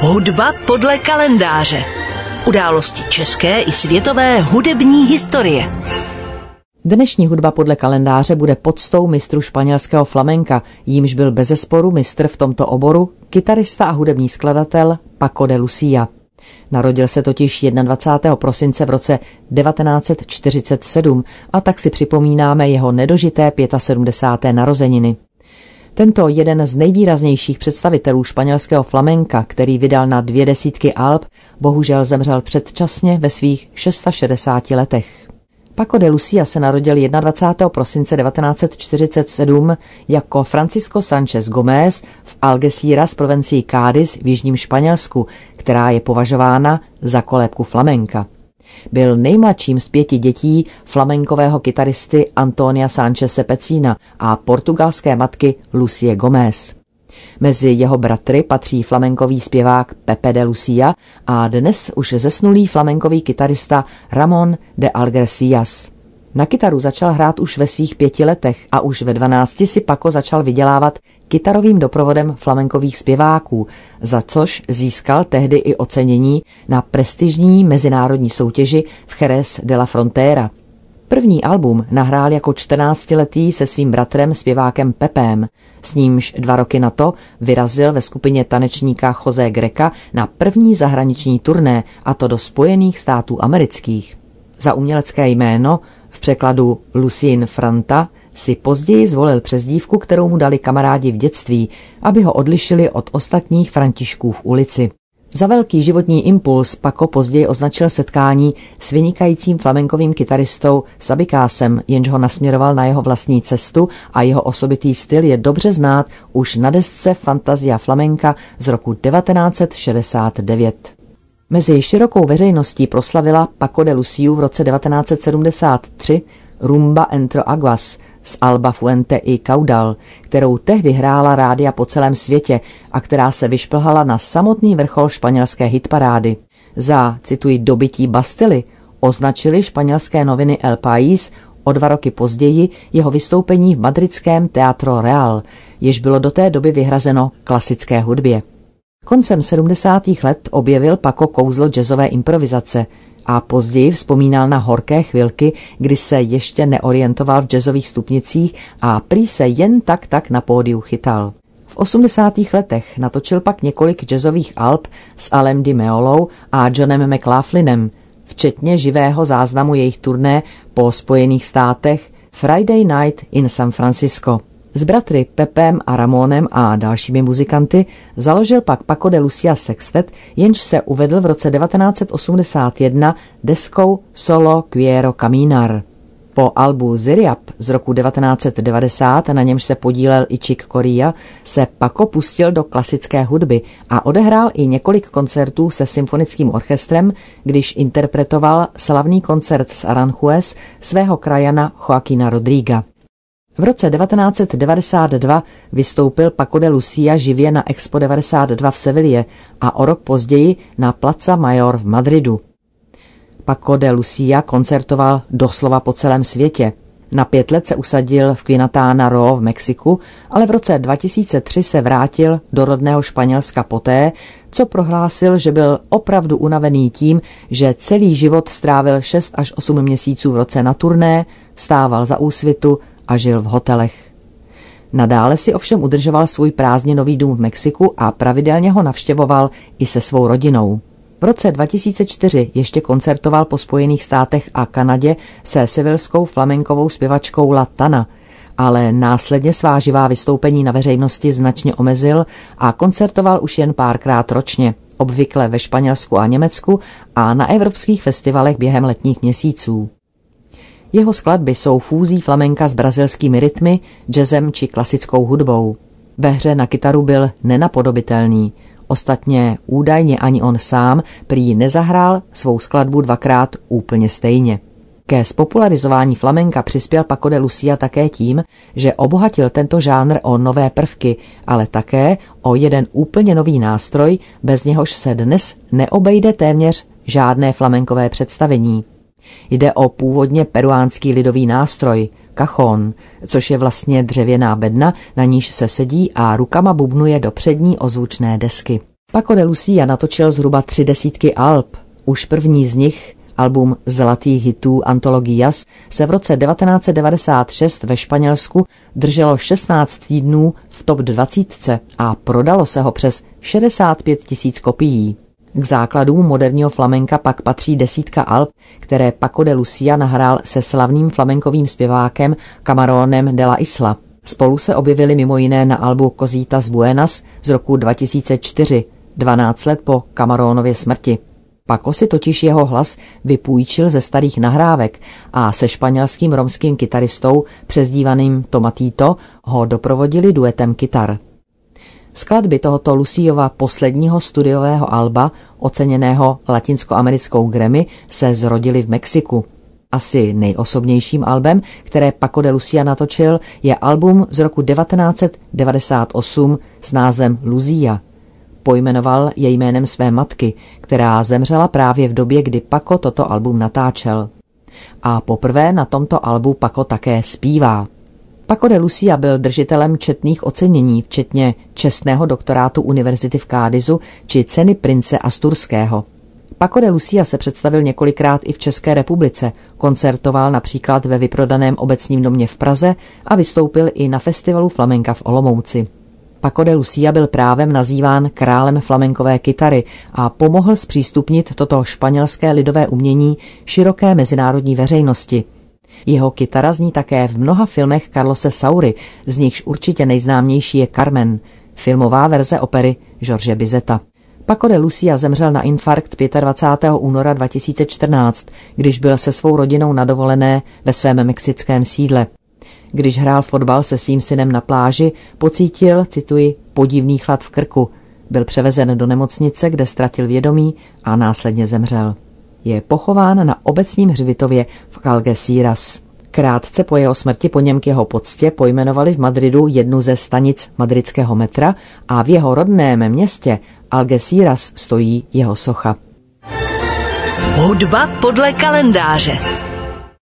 Hudba podle kalendáře. Události české i světové hudební historie. Dnešní hudba podle kalendáře bude podstou mistru španělského flamenka, jímž byl bezesporu mistr v tomto oboru, kytarista a hudební skladatel Paco de Lucia. Narodil se totiž 21. prosince v roce 1947 a tak si připomínáme jeho nedožité 75. narozeniny. Tento jeden z nejvýraznějších představitelů španělského flamenka, který vydal na dvě desítky alb, bohužel zemřel předčasně ve svých 660 letech. Paco de Lucia se narodil 21. prosince 1947 jako Francisco Sánchez Gómez v Algeciras provincii Cádiz v jižním Španělsku, která je považována za kolébku flamenka. Byl nejmladším z pěti dětí flamenkového kytaristy Antonia Sánchez Pecína a portugalské matky Lucie Gomez. Mezi jeho bratry patří flamenkový zpěvák Pepe de Lucia a dnes už zesnulý flamenkový kytarista Ramon de Algeciras. Na kytaru začal hrát už ve svých pěti letech a už ve dvanácti si Paco začal vydělávat kytarovým doprovodem flamenkových zpěváků, za což získal tehdy i ocenění na prestižní mezinárodní soutěži v Jerez de la Frontera. První album nahrál jako 14-letý se svým bratrem zpěvákem Pepem, s nímž dva roky na to vyrazil ve skupině tanečníka Jose Greka na první zahraniční turné, a to do Spojených států amerických. Za umělecké jméno, v překladu Lucien Franta, si později zvolil přezdívku, kterou mu dali kamarádi v dětství, aby ho odlišili od ostatních františků v ulici. Za velký životní impuls Paco později označil setkání s vynikajícím flamenkovým kytaristou Sabikásem, jenž ho nasměroval na jeho vlastní cestu a jeho osobitý styl je dobře znát už na desce Fantazia flamenka z roku 1969. Mezi širokou veřejností proslavila Paco de Luciu v roce 1973 Rumba Entro Aguas – z Alba Fuente i Caudal, kterou tehdy hrála rádia po celém světě a která se vyšplhala na samotný vrchol španělské hitparády. Za, cituji, dobytí Bastily označili španělské noviny El País o dva roky později jeho vystoupení v madridském Teatro Real, jež bylo do té doby vyhrazeno klasické hudbě. Koncem 70. let objevil Paco kouzlo jazzové improvizace – a později vzpomínal na horké chvilky, kdy se ještě neorientoval v jazzových stupnicích a prý se jen tak tak na pódiu chytal. V 80. letech natočil pak několik jazzových alb s Alem Di Meolou a Johnem McLaughlinem, včetně živého záznamu jejich turné po Spojených státech Friday Night in San Francisco. S bratry Pepem a Ramonem a dalšími muzikanty založil pak Paco de Lucia Sextet, jenž se uvedl v roce 1981 deskou Solo Quiero Caminar. Po albu Ziriap z roku 1990, na němž se podílel i Chick Corea, se Paco pustil do klasické hudby a odehrál i několik koncertů se symfonickým orchestrem, když interpretoval slavný koncert s Aranjuez svého krajana Joaquina Rodriga. V roce 1992 vystoupil Paco de Lucia živě na Expo 92 v Sevilě a o rok později na Plaza Mayor v Madridu. Paco de Lucia koncertoval doslova po celém světě. Na pět let se usadil v Quinatana Roo v Mexiku, ale v roce 2003 se vrátil do rodného Španělska poté, co prohlásil, že byl opravdu unavený tím, že celý život strávil 6 až 8 měsíců v roce na turné, stával za úsvitu a žil v hotelech. Nadále si ovšem udržoval svůj prázdninový dům v Mexiku a pravidelně ho navštěvoval i se svou rodinou. V roce 2004 ještě koncertoval po Spojených státech a Kanadě se sevilskou flamenkovou zpěvačkou Latana, ale následně svá živá vystoupení na veřejnosti značně omezil a koncertoval už jen párkrát ročně, obvykle ve Španělsku a Německu a na evropských festivalech během letních měsíců. Jeho skladby jsou fúzí flamenka s brazilskými rytmy, jazzem či klasickou hudbou. Ve hře na kytaru byl nenapodobitelný. Ostatně údajně ani on sám prý nezahrál svou skladbu dvakrát úplně stejně. Ke spopularizování flamenka přispěl Paco de Lucia také tím, že obohatil tento žánr o nové prvky, ale také o jeden úplně nový nástroj, bez něhož se dnes neobejde téměř žádné flamenkové představení. Jde o původně peruánský lidový nástroj, kachon, což je vlastně dřevěná bedna, na níž se sedí a rukama bubnuje do přední ozvučné desky. Paco de Lucia natočil zhruba tři desítky alb. Už první z nich, album Zlatých hitů Antologias, se v roce 1996 ve Španělsku drželo 16 týdnů v top 20 a prodalo se ho přes 65 tisíc kopií. K základům moderního flamenka pak patří desítka alb, které Paco de Lucia nahrál se slavným flamenkovým zpěvákem Camaronem de la Isla. Spolu se objevili mimo jiné na albu z Buenas z roku 2004, 12 let po Camaronově smrti. Paco si totiž jeho hlas vypůjčil ze starých nahrávek a se španělským romským kytaristou přezdívaným Tomatito ho doprovodili duetem kytar. Skladby tohoto Luciova posledního studiového alba, oceněného latinskoamerickou Grammy, se zrodily v Mexiku. Asi nejosobnějším albem, které Paco de Lucia natočil, je album z roku 1998 s názvem Lucia. Pojmenoval jej jménem své matky, která zemřela právě v době, kdy Paco toto album natáčel. A poprvé na tomto albu Paco také zpívá. Paco de Lucia byl držitelem četných ocenění, včetně čestného doktorátu Univerzity v Kádizu či ceny prince Asturského. Paco de Lucia se představil několikrát i v České republice, koncertoval například ve vyprodaném obecním domě v Praze a vystoupil i na festivalu flamenka v Olomouci. Paco de Lucia byl právem nazýván králem flamenkové kytary a pomohl zpřístupnit toto španělské lidové umění široké mezinárodní veřejnosti – jeho kytara zní také v mnoha filmech Carlose Saury, z nichž určitě nejznámější je Carmen, filmová verze opery George Bizeta. Paco de Lucia zemřel na infarkt 25. února 2014, když byl se svou rodinou na dovolené ve svém mexickém sídle. Když hrál fotbal se svým synem na pláži, pocítil, cituji, podivný chlad v krku. Byl převezen do nemocnice, kde ztratil vědomí a následně zemřel je pochován na obecním hřbitově v Algeciras. Krátce po jeho smrti po něm k jeho poctě pojmenovali v Madridu jednu ze stanic madridského metra a v jeho rodném městě Algeciras stojí jeho socha. Hudba podle kalendáře.